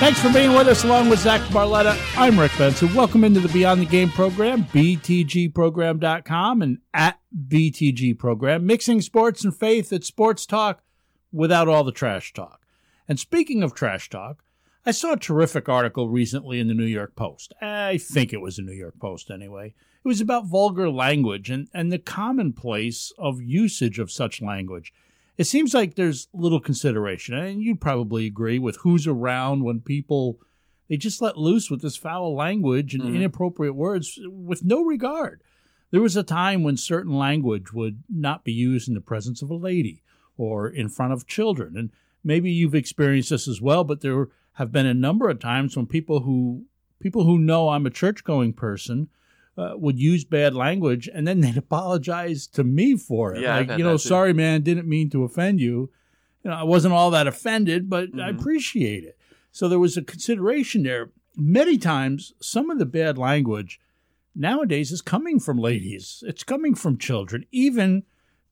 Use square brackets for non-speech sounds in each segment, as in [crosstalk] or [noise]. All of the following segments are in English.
Thanks for being with us along with Zach Barletta. I'm Rick Benson. Welcome into the Beyond the Game program, btgprogram.com and at BTG program, mixing sports and faith at sports talk without all the trash talk. And speaking of trash talk, I saw a terrific article recently in the New York Post. I think it was the New York Post anyway. It was about vulgar language and, and the commonplace of usage of such language it seems like there's little consideration, and you'd probably agree with who's around when people they just let loose with this foul language and mm-hmm. inappropriate words with no regard. There was a time when certain language would not be used in the presence of a lady or in front of children, and maybe you've experienced this as well. But there have been a number of times when people who people who know I'm a church going person uh, would use bad language and then [laughs] they'd apologize to me for it. Yeah, like, you know, sorry, man, didn't mean to offend you. You know, I wasn't all that offended, but mm-hmm. I appreciate it. So there was a consideration there. Many times, some of the bad language nowadays is coming from ladies, it's coming from children, even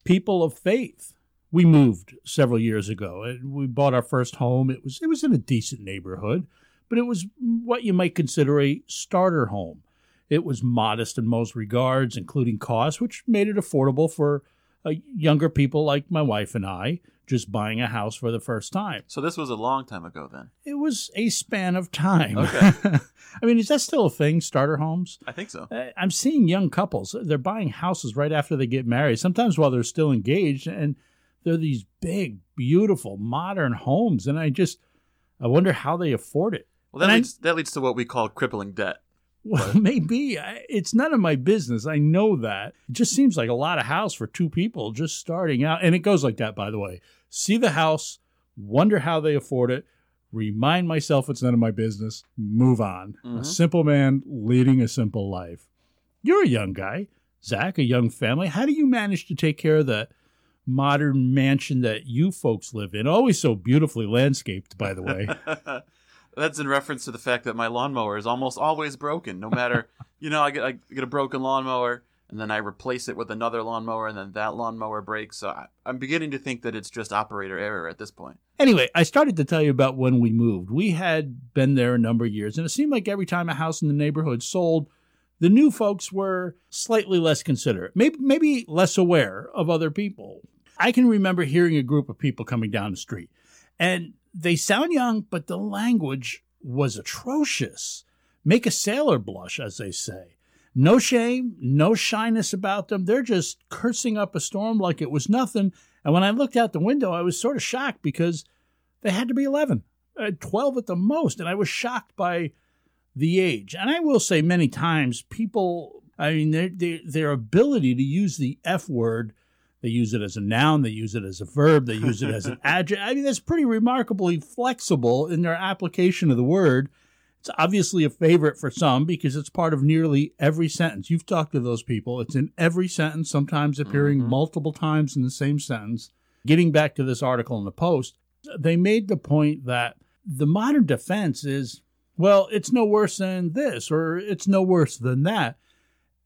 people of faith. We moved several years ago and we bought our first home. It was it was in a decent neighborhood, but it was what you might consider a starter home. It was modest in most regards, including cost, which made it affordable for uh, younger people like my wife and I, just buying a house for the first time. So this was a long time ago then. It was a span of time. Okay. [laughs] I mean, is that still a thing, starter homes? I think so. Uh, I'm seeing young couples, they're buying houses right after they get married, sometimes while they're still engaged, and they're these big, beautiful, modern homes. And I just, I wonder how they afford it. Well, that, leads, that leads to what we call crippling debt. Well, maybe it's none of my business. I know that. It just seems like a lot of house for two people just starting out. And it goes like that, by the way. See the house, wonder how they afford it, remind myself it's none of my business, move on. Mm-hmm. A simple man leading a simple life. You're a young guy, Zach, a young family. How do you manage to take care of the modern mansion that you folks live in? Always so beautifully landscaped, by the way. [laughs] That's in reference to the fact that my lawnmower is almost always broken. No matter, [laughs] you know, I get I get a broken lawnmower and then I replace it with another lawnmower and then that lawnmower breaks. So I, I'm beginning to think that it's just operator error at this point. Anyway, I started to tell you about when we moved. We had been there a number of years, and it seemed like every time a house in the neighborhood sold, the new folks were slightly less considerate, maybe maybe less aware of other people. I can remember hearing a group of people coming down the street, and they sound young, but the language was atrocious. Make a sailor blush, as they say. No shame, no shyness about them. They're just cursing up a storm like it was nothing. And when I looked out the window, I was sort of shocked because they had to be 11, uh, 12 at the most. And I was shocked by the age. And I will say many times, people, I mean, their, their, their ability to use the F word they use it as a noun, they use it as a verb, they use it as an [laughs] adjective. I mean, that's pretty remarkably flexible in their application of the word. It's obviously a favorite for some because it's part of nearly every sentence. You've talked to those people. It's in every sentence, sometimes appearing mm-hmm. multiple times in the same sentence. Getting back to this article in the Post, they made the point that the modern defense is, well, it's no worse than this or it's no worse than that.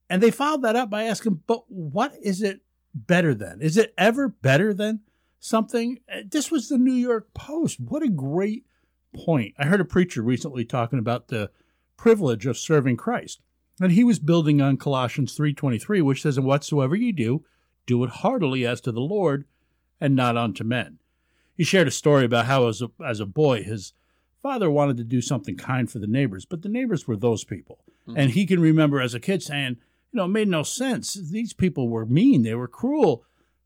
And they followed that up by asking, but what is it better than? Is it ever better than something? Uh, this was the New York Post. What a great point. I heard a preacher recently talking about the privilege of serving Christ. And he was building on Colossians 3:23, which says, "And whatsoever you do, do it heartily as to the Lord and not unto men." He shared a story about how as a, as a boy his father wanted to do something kind for the neighbors, but the neighbors were those people. Mm-hmm. And he can remember as a kid saying, you know, it made no sense. These people were mean, they were cruel.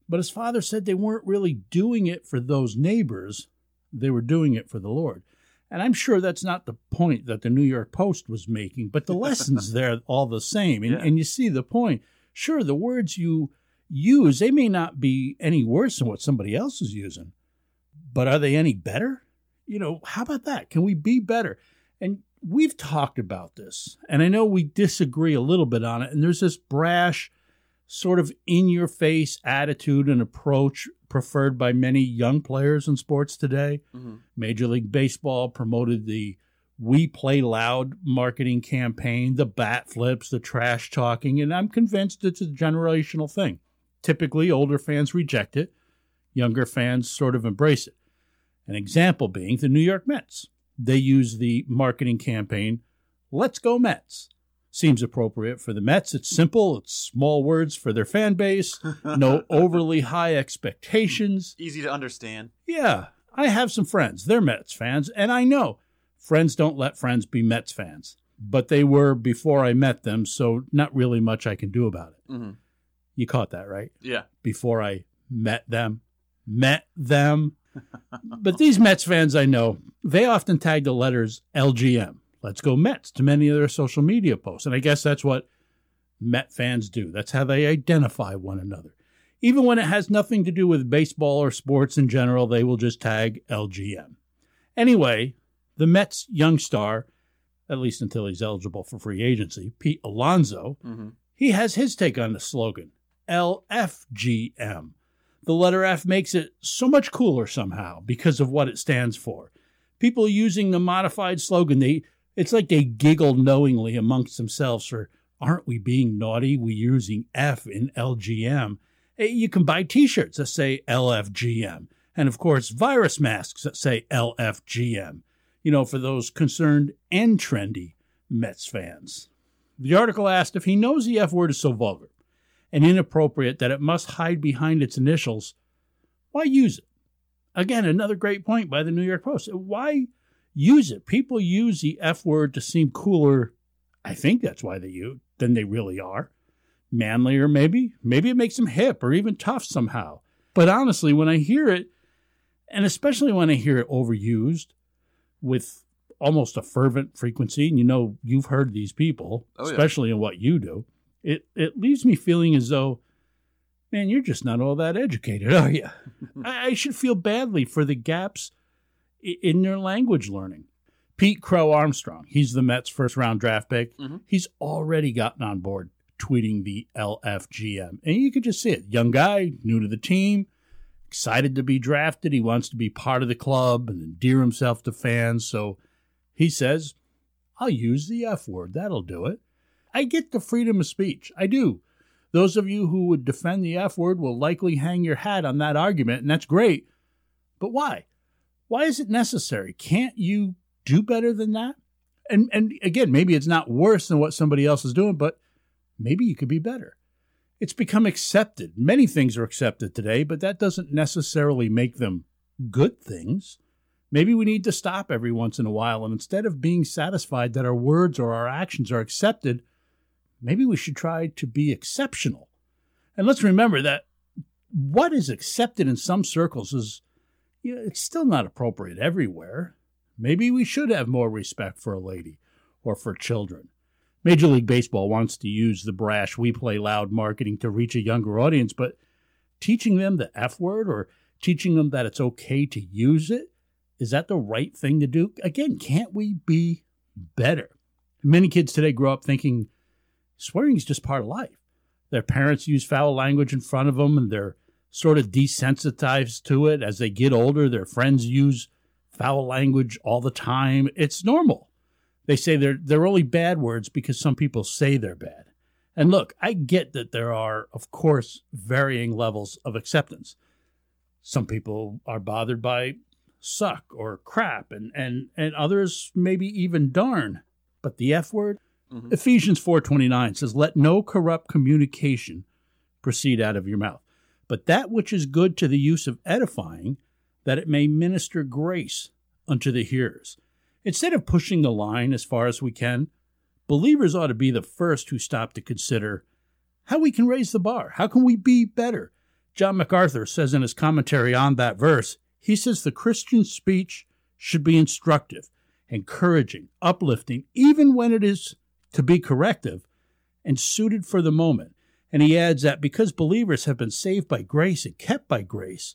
But his father said they weren't really doing it for those neighbors, they were doing it for the Lord. And I'm sure that's not the point that the New York Post was making, but the [laughs] lessons there all the same. And, yeah. and you see the point. Sure, the words you use, they may not be any worse than what somebody else is using, but are they any better? You know, how about that? Can we be better? And we've talked about this, and I know we disagree a little bit on it. And there's this brash, sort of in your face attitude and approach preferred by many young players in sports today. Mhm. Major League Baseball promoted the We Play Loud marketing campaign, the bat flips, the trash talking, and I'm convinced it's a generational thing. Typically, older fans reject it, younger fans sort of embrace it. An example being the New York Mets. They use the marketing campaign, Let's Go Mets. Seems appropriate for the Mets. It's simple, it's small words for their fan base, [laughs] no overly high expectations. Easy to understand. Yeah, I have some friends. They're Mets fans, and I know friends don't let friends be Mets fans, but they were before I met them, so not really much I can do about it. hmm You caught that, right? Yeah. Before I met them, met them. But these Mets fans I know, they often tag the letters LGM. Let's go Mets to many of their social media posts. And I guess that's what Met fans do. That's how they identify one another. Even when it has nothing to do with baseball or sports in general, they will just tag LGM. Anyway, the Mets young star, at least until he's eligible for free agency, Pete Alonso, hmm he has his take on the slogan LFGM. The letter F makes it so much cooler somehow because of what it stands for. People using the modified slogan, they it's like they giggle knowingly amongst themselves for aren't we being naughty? We using F in LGM. You can buy t-shirts that say LFGM. And of course, virus masks that say LFGM. You know, for those concerned and trendy Mets fans. The article asked if he knows the F word is so vulgar and inappropriate that it must hide behind its initials. Why use it? Again, another great point by the New York Post. Why use it? People use the F word to seem cooler. I think that's why they use than they really are. Manlier, maybe. Maybe it makes them hip or even tough somehow. But honestly, when I hear it, and especially when I hear it overused with almost a fervent frequency, and you know you've heard these people, Oh, yeah. especially in what you do, it it leaves me feeling as though, man, you're just not all that educated, are you? [laughs] I, I should feel badly for the gaps in their language learning. Pete Crow Armstrong, he's the Mets' first round draft pick. Mhm. He's already gotten on board tweeting the LFGM. And you could just see it. Young guy, new to the team, excited to be drafted. He wants to be part of the club and endear himself to fans. So he says, I'll use the F word. That'll do it. I get the freedom of speech. I do. Those of you who would defend the F word will likely hang your hat on that argument, and that's great. But why? Why is it necessary? Can't you do better than that? And and again, maybe it's not worse than what somebody else is doing, but maybe you could be better. It's become accepted. Many things are accepted today, but that doesn't necessarily make them good things. Maybe we need to stop every once in a while and instead of being satisfied that our words or our actions are accepted, maybe we should try to be exceptional. And let's remember that what is accepted in some circles is you know, it's still not appropriate everywhere. Maybe we should have more respect for a lady or for children. Major League Baseball wants to use the brash we play loud marketing to reach a younger audience, but teaching them the F word or teaching them that it's okay to use it, is that the right thing to do? Again, can't we be better? Many kids today grow up thinking swearing is just part of life. Their parents use foul language in front of them and they're sort of desensitized to it. As they get older, their friends use foul language all the time. It's normal. They say they're they're only bad words because some people say they're bad. And look, I get that there are, of course, varying levels of acceptance. Some people are bothered by suck or crap and and and others maybe even darn. But the F word, Mhm. Ephesians 4:29 says, "Let no corrupt communication proceed out of your mouth, but that which is good to the use of edifying, that it may minister grace unto the hearers." Instead of pushing the line as far as we can, believers ought to be the first who stop to consider how we can raise the bar. How can we be better? John MacArthur says in his commentary on that verse, he says the Christian speech should be instructive, encouraging, uplifting, even when it is to be corrective and suited for the moment. And he adds that because believers have been saved by grace and kept by grace,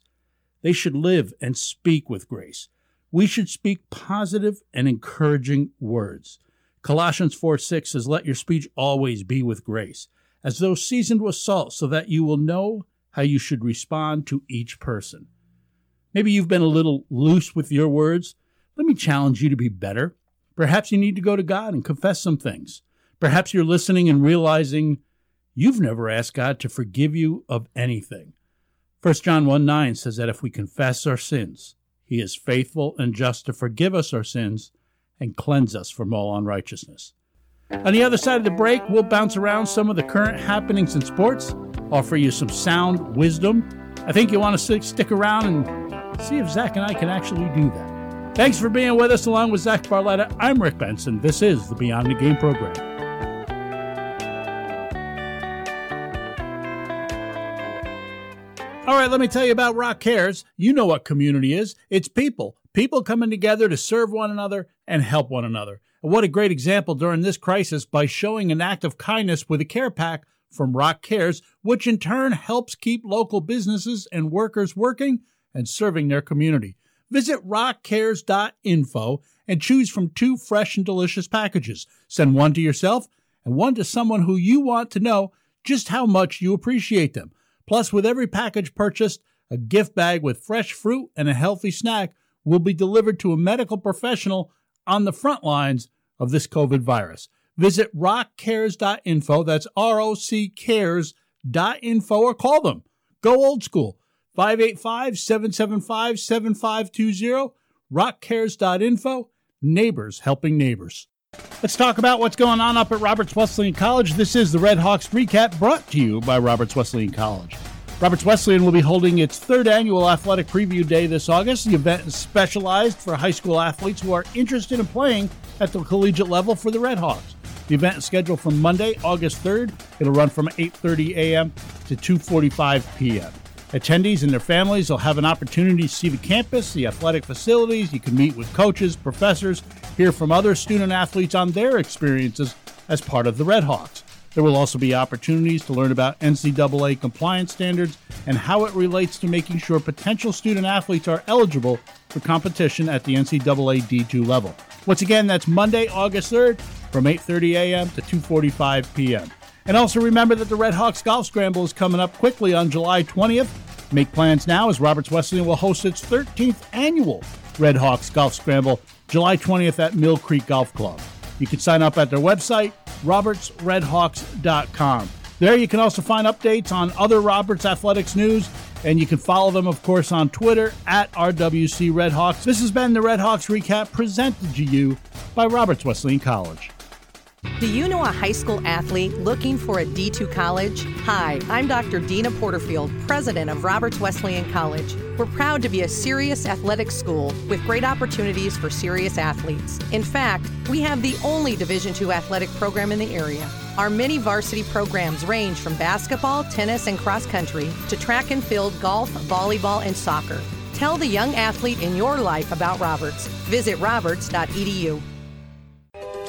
they should live and speak with grace. we should speak positive and encouraging words. Colossians 4 6 says, Let your speech always be with grace, as though seasoned with salt, so that you will know how you should respond to each person. Maybe you've been a little loose with your words. Let me challenge you to be better. Perhaps you need to go to God and confess some things. Perhaps you're listening and realizing you've never asked God to forgive you of anything. 1 John 1 9 says that if we confess our sins, he is faithful and just to forgive us our sins and cleanse us from all unrighteousness. On the other side of the break, we'll bounce around some of the current happenings in sports, offer you some sound wisdom. I think you want to stick around and see if Zach and I can actually do that. Thanks for being with us along with Zach Barletta. I'm Rick Benson. This is the Beyond the Game program. All right, let me tell you about Rock Cares. You know what community is it's people. People coming together to serve one another and help one another. And what a great example during this crisis by showing an act of kindness with a care pack from Rock Cares, which in turn helps keep local businesses and workers working and serving their community. Visit rockcares.info and choose from two fresh and delicious packages. Send one to yourself and one to someone who you want to know just how much you appreciate them. Plus, with every package purchased, a gift bag with fresh fruit and a healthy snack will be delivered to a medical professional on the front lines of this COVID virus. Visit rockcares.info, that's R O C cares.info, or call them. Go old school, 585 775 7520, rockcares.info, neighbors helping neighbors. Let's talk about what's going on up at Roberts Wesleyan College. This is the Red Hawks recap brought to you by Roberts Wesleyan College. Roberts Wesleyan will be holding its third annual athletic preview day this August. The event is specialized for high school athletes who are interested in playing at the collegiate level for the Red Hawks. The event is scheduled for Monday, August 3rd. It'll run from 8:30 a.m. to 2:45 p.m. Attendees and their families will have an opportunity to see the campus, the athletic facilities. You can meet with coaches, professors, hear from other student athletes on their experiences as part of the Red Hawks. There will also be opportunities to learn about NCAA compliance standards and how it relates to making sure potential student athletes are eligible for competition at the NCAA D2 level. Once again, that's Monday, August 3rd from 8:30 a.m. to 2:45 p.m. And also remember that the Red Hawks Golf Scramble is coming up quickly on July 20th. Make plans now as Roberts Wesleyan will host its 13th annual Red Hawks Golf Scramble July 20th at Mill Creek Golf Club. You can sign up at their website, robertsredhawks.com. There you can also find updates on other Roberts Athletics news, and you can follow them, of course, on Twitter at RWC Redhawks. This has been the Redhawks Recap presented to you by Roberts Wesleyan College. Do you know a high school athlete looking for a D2 college? Hi, I'm Dr. Deana Porterfield, president of Roberts Wesleyan College. We're proud to be a serious athletic school with great opportunities for serious athletes. In fact, we have the only Division II athletic program in the area. Our many varsity programs range from basketball, tennis, and cross country to track and field, golf, volleyball, and soccer. Tell the young athlete in your life about Roberts. Visit roberts.edu.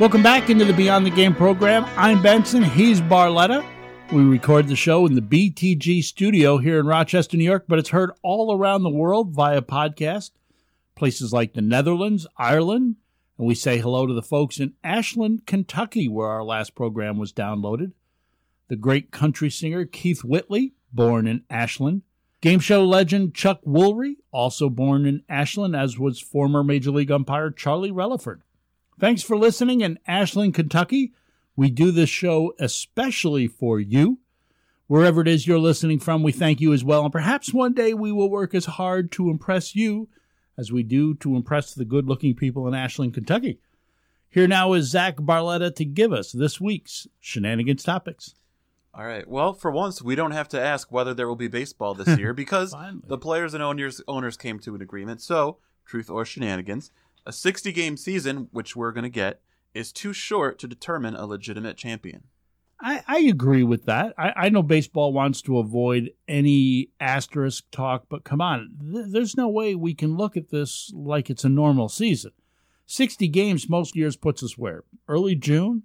Welcome back into the Beyond the Game program. I'm Benson. He's Barletta. We record the show in the BTG studio here in Rochester, New York, but it's heard all around the world via podcast, places like the Netherlands, Ireland, and we say hello to the folks in Ashland, Kentucky, where our last program was downloaded. The great country singer Keith Whitley, born in Ashland. Game show legend Chuck Woolery, also born in Ashland, as was former Major League umpire Charlie Reliford. Thanks for listening in Ashland, Kentucky. We do this show especially for you. Wherever it is you're listening from, we thank you as well. And perhaps one day we will work as hard to impress you as we do to impress the good looking people in Ashland, Kentucky. Here now is Zach Barletta to give us this week's shenanigans topics. All right. Well, for once, we don't have to ask whether there will be baseball this [laughs] year because the players and owners owners came to an agreement. So, truth or shenanigans, a 60 game season, which we're going to get, is too short to determine a legitimate champion. I, I agree with that. I, I know baseball wants to avoid any asterisk talk, but come on, th- there's no way we can look at this like it's a normal season. 60 games most years puts us where? Early June?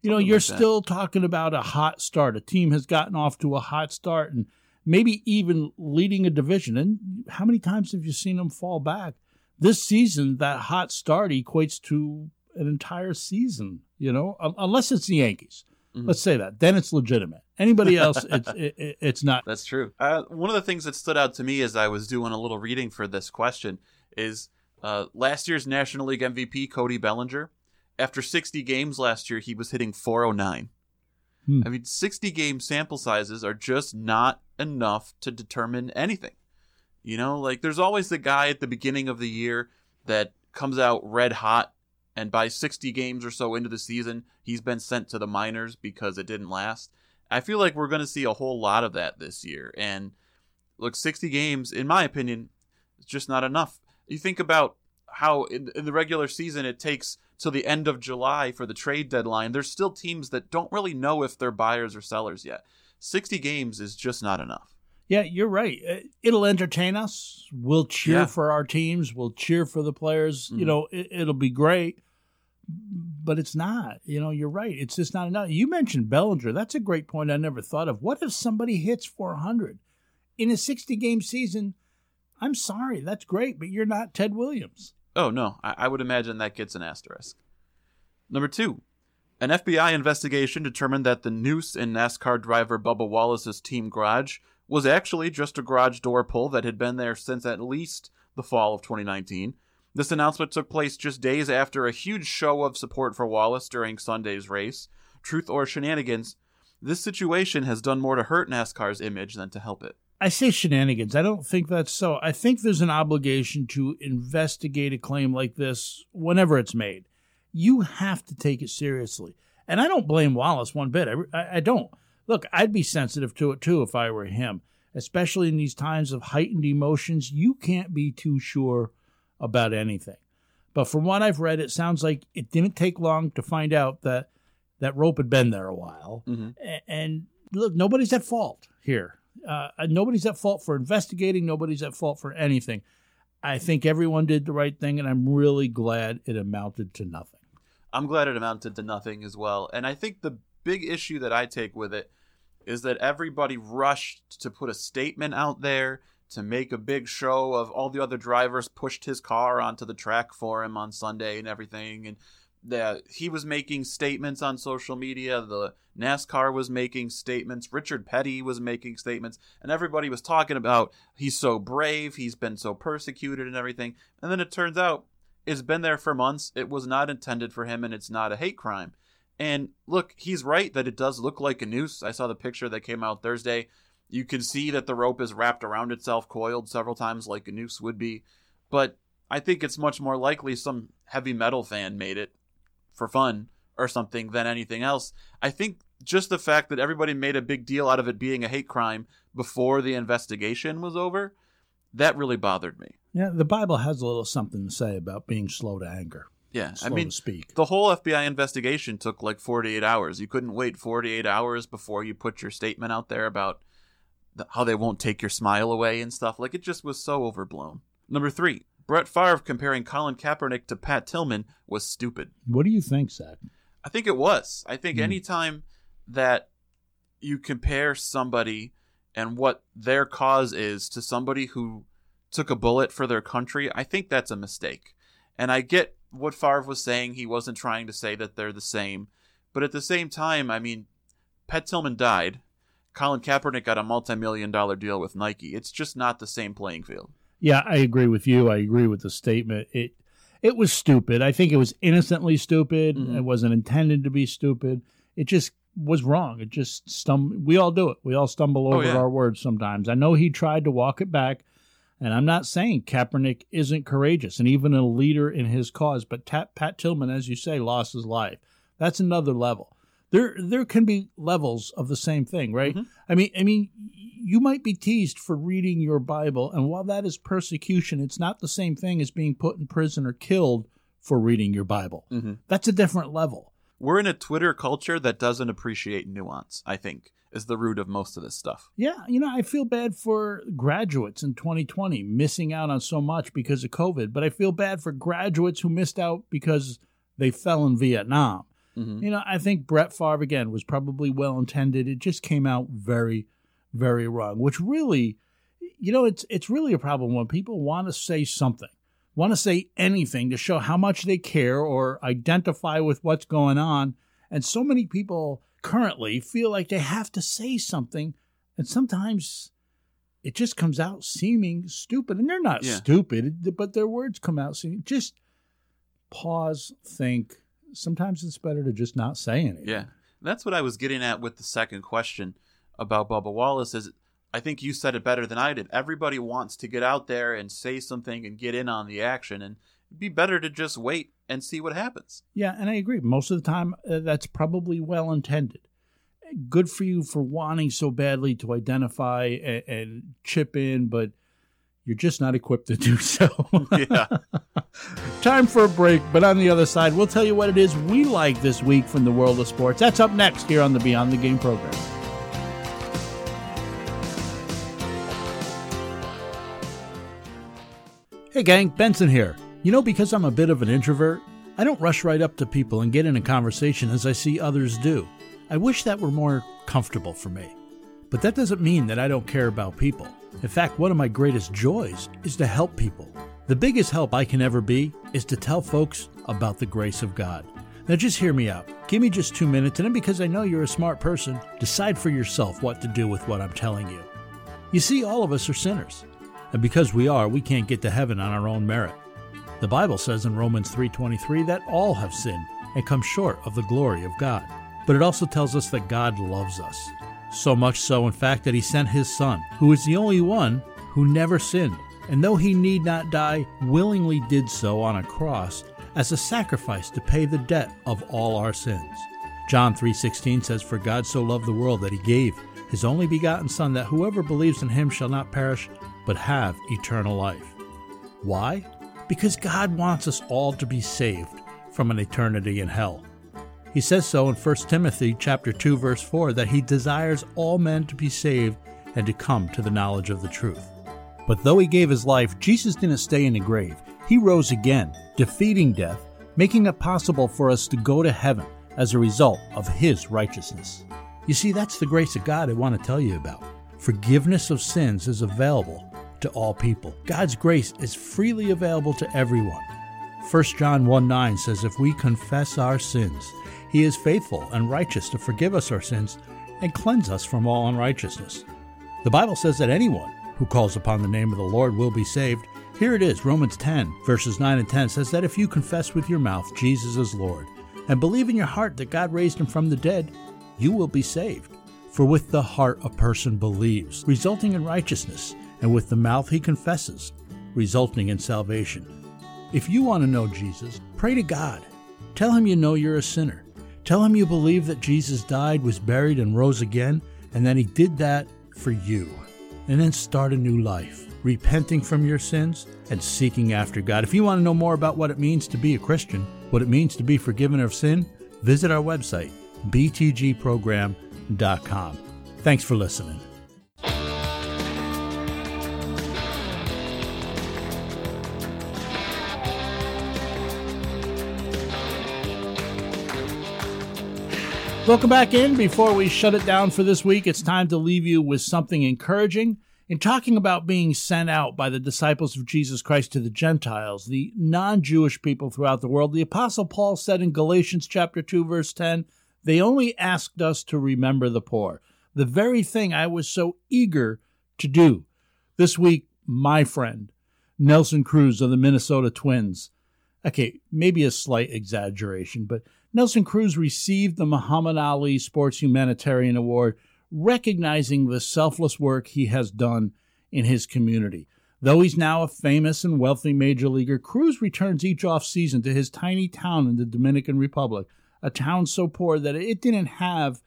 You know, Something you're like still talking about a hot start. A team has gotten off to a hot start and maybe even leading a division. And how many times have you seen them fall back? This season, that hot start equates to an entire season, you know, unless it's the Yankees. Mhm. Let's say that. Then it's legitimate. Anybody else, [laughs] it's, it, it- it's not. That's true. Uh, one of the things that stood out to me as I was doing a little reading for this question is uh, last year's National League MVP, Cody Bellinger. After 60 games last year, he was hitting 409. Hmm. I mean, 60 game sample sizes are just not enough to determine anything. You know, like there's always the guy at the beginning of the year that comes out red hot, and by 60 games or so into the season, he's been sent to the minors because it didn't last. I feel like we're going to see a whole lot of that this year. And look, 60 games, in my opinion, is just not enough. You think about how in, in the regular season it takes till the end of July for the trade deadline. There's still teams that don't really know if they're buyers or sellers yet. 60 games is just not enough. Yeah, you're right. Uh, It'll entertain us. We'll cheer Yeah. for our teams. We'll cheer for the players. You Mhm. know, it, it'll be great. But it's not. You know, you're right. It's just not enough. You mentioned Bellinger. That's a great point I never thought of. What if somebody hits 400 in a 60 game season? I'm sorry. That's great, but you're not Ted Williams. Oh, no. I, I would imagine that gets an asterisk. Number two, an FBI investigation determined that the noose in NASCAR driver Bubba Wallace's team garage was actually just a garage door pull that had been there since at least the fall of 2019. This announcement took place just days after a huge show of support for Wallace during Sunday's race. Truth or shenanigans, this situation has done more to hurt NASCAR's image than to help it. I say shenanigans. I don't think that's so. I think there's an obligation to investigate a claim like this whenever it's made. You have to take it seriously. And I don't blame Wallace one bit. I, I, don't. Look, I'd be sensitive to it too if I were him, especially in these times of heightened emotions. You can't be too sure about anything. But from what I've read, it sounds like it didn't take long to find out that that rope had been there a while. Mhm. And look, nobody's at fault here. Uh, nobody's at fault for investigating. Nobody's at fault for anything. I think everyone did the right thing, and I'm really glad it amounted to nothing. I'm glad it amounted to nothing as well. And I think the big issue that I take with it is that everybody rushed to put a statement out there to make a big show of all the other drivers pushed his car onto the track for him on Sunday and everything and that he was making statements on social media the NASCAR was making statements Richard Petty was making statements and everybody was talking about he's so brave he's been so persecuted and everything and then it turns out it's been there for months. It was not intended for him, and it's not a hate crime. And look, he's right that it does look like a noose. I saw the picture that came out Thursday. You can see that the rope is wrapped around itself, coiled several times like a noose would be. But I think it's much more likely some heavy metal fan made it for fun or something than anything else. I think just the fact that everybody made a big deal out of it being a hate crime before the investigation was over, that really bothered me. Yeah, the Bible has a little something to say about being slow to anger. Yeah, I mean, speak. the whole FBI investigation took like 48 hours. You couldn't wait 48 hours before you put your statement out there about the, how they won't take your smile away and stuff. Like it just was so overblown. Number three, Brett Favre comparing Colin Kaepernick to Pat Tillman was stupid. What do you think, Zach? I think it was. I think Hmm. anytime that you compare somebody and what their cause is to somebody who took a bullet for their country, I think that's a mistake. And I get what Favre was saying. He wasn't trying to say that they're the same. But at the same time, I mean, Pat Tillman died. Colin Kaepernick got a multi million dollar deal with Nike. It's just not the same playing field. Yeah, I agree with you. I agree with the statement. It it was stupid. I think it was innocently stupid. Mhm. It wasn't intended to be stupid. It just was wrong. It just stum. We all do it. We all stumble Oh, over yeah. our words sometimes. I know he tried to walk it back, and I'm not saying Kaepernick isn't courageous and even a leader in his cause. But Pat Tillman, as you say, lost his life. That's another level. There there can be levels of the same thing, right? Mhm. I mean I mean you might be teased for reading your Bible, and while that is persecution, it's not the same thing as being put in prison or killed for reading your Bible. Mhm. That's a different level. We're in a Twitter culture that doesn't appreciate nuance, I think, is the root of most of this stuff. Yeah, you know, I feel bad for graduates in 2020 missing out on so much because of COVID, but I feel bad for graduates who missed out because they fell in Vietnam. Mhm. You know, I think Brett Favre again was probably well intended. It just came out very, very wrong. Which really, you know, it's it's really a problem when people want to say something, want to say anything to show how much they care or identify with what's going on, and so many people currently feel like they have to say something, and sometimes it just comes out seeming stupid, and they're not Yeah. stupid, but their words come out seeming just pause, think. Sometimes it's better to just not say anything. Yeah. That's what I was getting at with the second question about Bubba Wallace is I think you said it better than I did. Everybody wants to get out there and say something and get in on the action and it'd be better to just wait and see what happens. Yeah, and I agree. Most of the time, uh, that's probably well intended. Good for you for wanting so badly to identify and, and chip in, but you're just not equipped to do so. [laughs] Yeah. [laughs] Time for a break, but on the other side, we'll tell you what it is we like this week from the world of sports. That's up next here on the Beyond the Game program. Hey, gang, Benson here. You know, because I'm a bit of an introvert, I don't rush right up to people and get in a conversation as I see others do. I wish that were more comfortable for me. But that doesn't mean that I don't care about people. In fact, one of my greatest joys is to help people. The biggest help I can ever be is to tell folks about the grace of God. Now, just hear me out. Give me just two minutes, and then because I know you're a smart person, decide for yourself what to do with what I'm telling you. You see, all of us are sinners. And because we are, we can't get to heaven on our own merit. The Bible says in Romans 3:23 that all have sinned and come short of the glory of God. But it also tells us that God loves us. So much so in fact that he sent his son, who is the only one who never sinned, and though he need not die, willingly did so on a cross as a sacrifice to pay the debt of all our sins. John 3:16 says for God so loved the world that he gave his only begotten son that whoever believes in him shall not perish but have eternal life. Why? Because God wants us all to be saved from an eternity in hell. He says so in 1 Timothy chapter 2 verse 4 that he desires all men to be saved and to come to the knowledge of the truth. But though he gave his life, Jesus didn't stay in the grave. He rose again, defeating death, making it possible for us to go to heaven as a result of his righteousness. You see, that's the grace of God I want to tell you about. Forgiveness of sins is available to all people. God's grace is freely available to everyone. 1 John 1 9 says, If we confess our sins, he is faithful and righteous to forgive us our sins and cleanse us from all unrighteousness. The Bible says that anyone who calls upon the name of the Lord will be saved. Here it is, Romans 10, verses 9 and 10 says that if you confess with your mouth Jesus is Lord and believe in your heart that God raised him from the dead, you will be saved. For with the heart a person believes, resulting in righteousness, and with the mouth he confesses, resulting in salvation. If you want to know Jesus, pray to God. Tell him you know you're a sinner. Tell him you believe that Jesus died, was buried, and rose again, and that he did that for you. And then start a new life, repenting from your sins and seeking after God. If you want to know more about what it means to be a Christian, what it means to be forgiven of sin, visit our website, btgprogram.com. Thanks for listening. Welcome back in. Before we shut it down for this week, it's time to leave you with something encouraging. In talking about being sent out by the disciples of Jesus Christ to the Gentiles, the non Jewish people throughout the world, the Apostle Paul said in Galatians chapter 2, verse 10, they only asked us to remember the poor, the very thing I was so eager to do. This week, my friend, Nelson Cruz of the Minnesota Twins, okay, maybe a slight exaggeration, but Nelson Cruz received the Muhammad Ali Sports Humanitarian Award, recognizing the selfless work he has done in his community. Though he's now a famous and wealthy major leaguer, Cruz returns each offseason to his tiny town in the Dominican Republic, a town so poor that it didn't have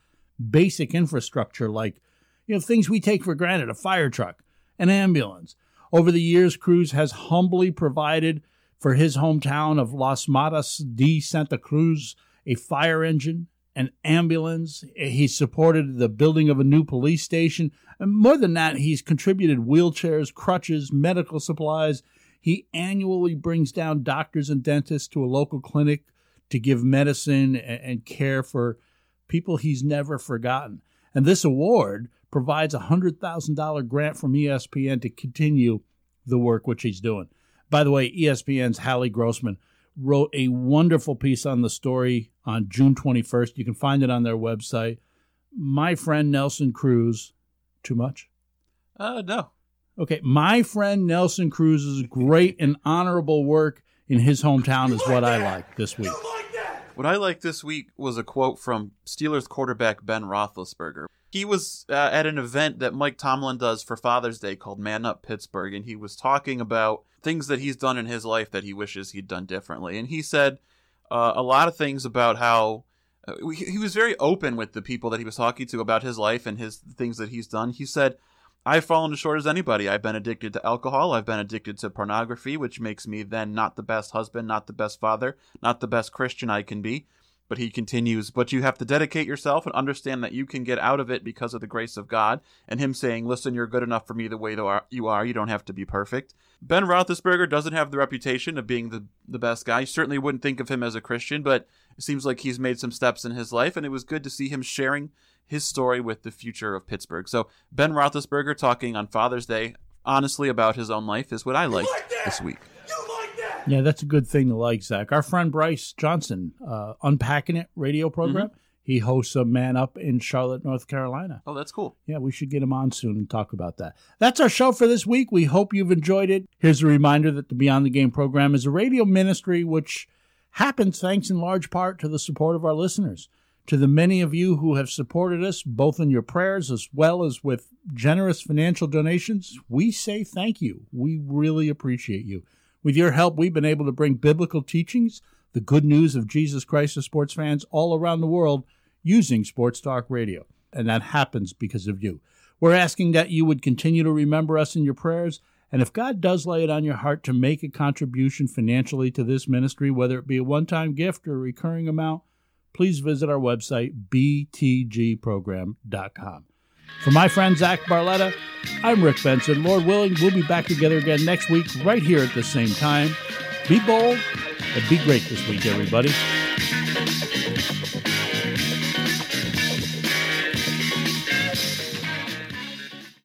basic infrastructure like you know things we take for granted a fire truck an ambulance over the years cruz has humbly provided for his hometown of las matas de santa cruz a fire engine an ambulance he supported the building of a new police station and more than that he's contributed wheelchairs crutches medical supplies he annually brings down doctors and dentists to a local clinic to give medicine and care for people he's never forgotten. And this award provides a $100,000 grant from ESPN to continue the work which he's doing. By the way, ESPN's Hallie Grossman wrote a wonderful piece on the story on June 21st. You can find it on their website. My friend Nelson Cruz, too much? Uh, no. Okay, my friend Nelson Cruz's great and honorable work in his hometown is what I like this week. What I like this week was a quote from Steelers quarterback Ben Roethlisberger. He was uh, at an event that Mike Tomlin does for Father's Day called Man Up Pittsburgh, and he was talking about things that he's done in his life that he wishes he'd done differently. And he said uh, a lot of things about how uh, he was very open with the people that he was talking to about his life and his things that he's done. He said, I've fallen as short as anybody. I've been addicted to alcohol. I've been addicted to pornography, which makes me then not the best husband, not the best father, not the best Christian I can be. But he continues, but you have to dedicate yourself and understand that you can get out of it because of the grace of God. And him saying, listen, you're good enough for me the way you are. You don't have to be perfect. Ben Roethlisberger doesn't have the reputation of being the, the best guy. You certainly wouldn't think of him as a Christian, but it seems like he's made some steps in his life. And it was good to see him sharing his story with the future of Pittsburgh. So Ben Roethlisberger talking on Father's Day honestly about his own life is what I liked like this week. Yeah, that's a good thing to like, Zach. Our friend Bryce Johnson, uh, Unpacking It radio program. Mm-hmm. He hosts a Man Up in Charlotte, North Carolina. Oh, that's cool. Yeah, we should get him on soon and talk about that. That's our show for this week. We hope you've enjoyed it. Here's a reminder that the Beyond the Game program is a radio ministry which happens thanks in large part to the support of our listeners. To the many of you who have supported us, both in your prayers as well as with generous financial donations, we say thank you. We really appreciate you. With your help, we've been able to bring biblical teachings, the good news of Jesus Christ to sports fans all around the world using Sports Talk Radio. And that happens because of you. We're asking that you would continue to remember us in your prayers. And if God does lay it on your heart to make a contribution financially to this ministry, whether it be a one time gift or a recurring amount, please visit our website, btgprogram.com. For my friend Zach Barletta, I'm Rick Benson. Lord willing, we'll be back together again next week, right here at the same time. Be bold and be great this week, everybody.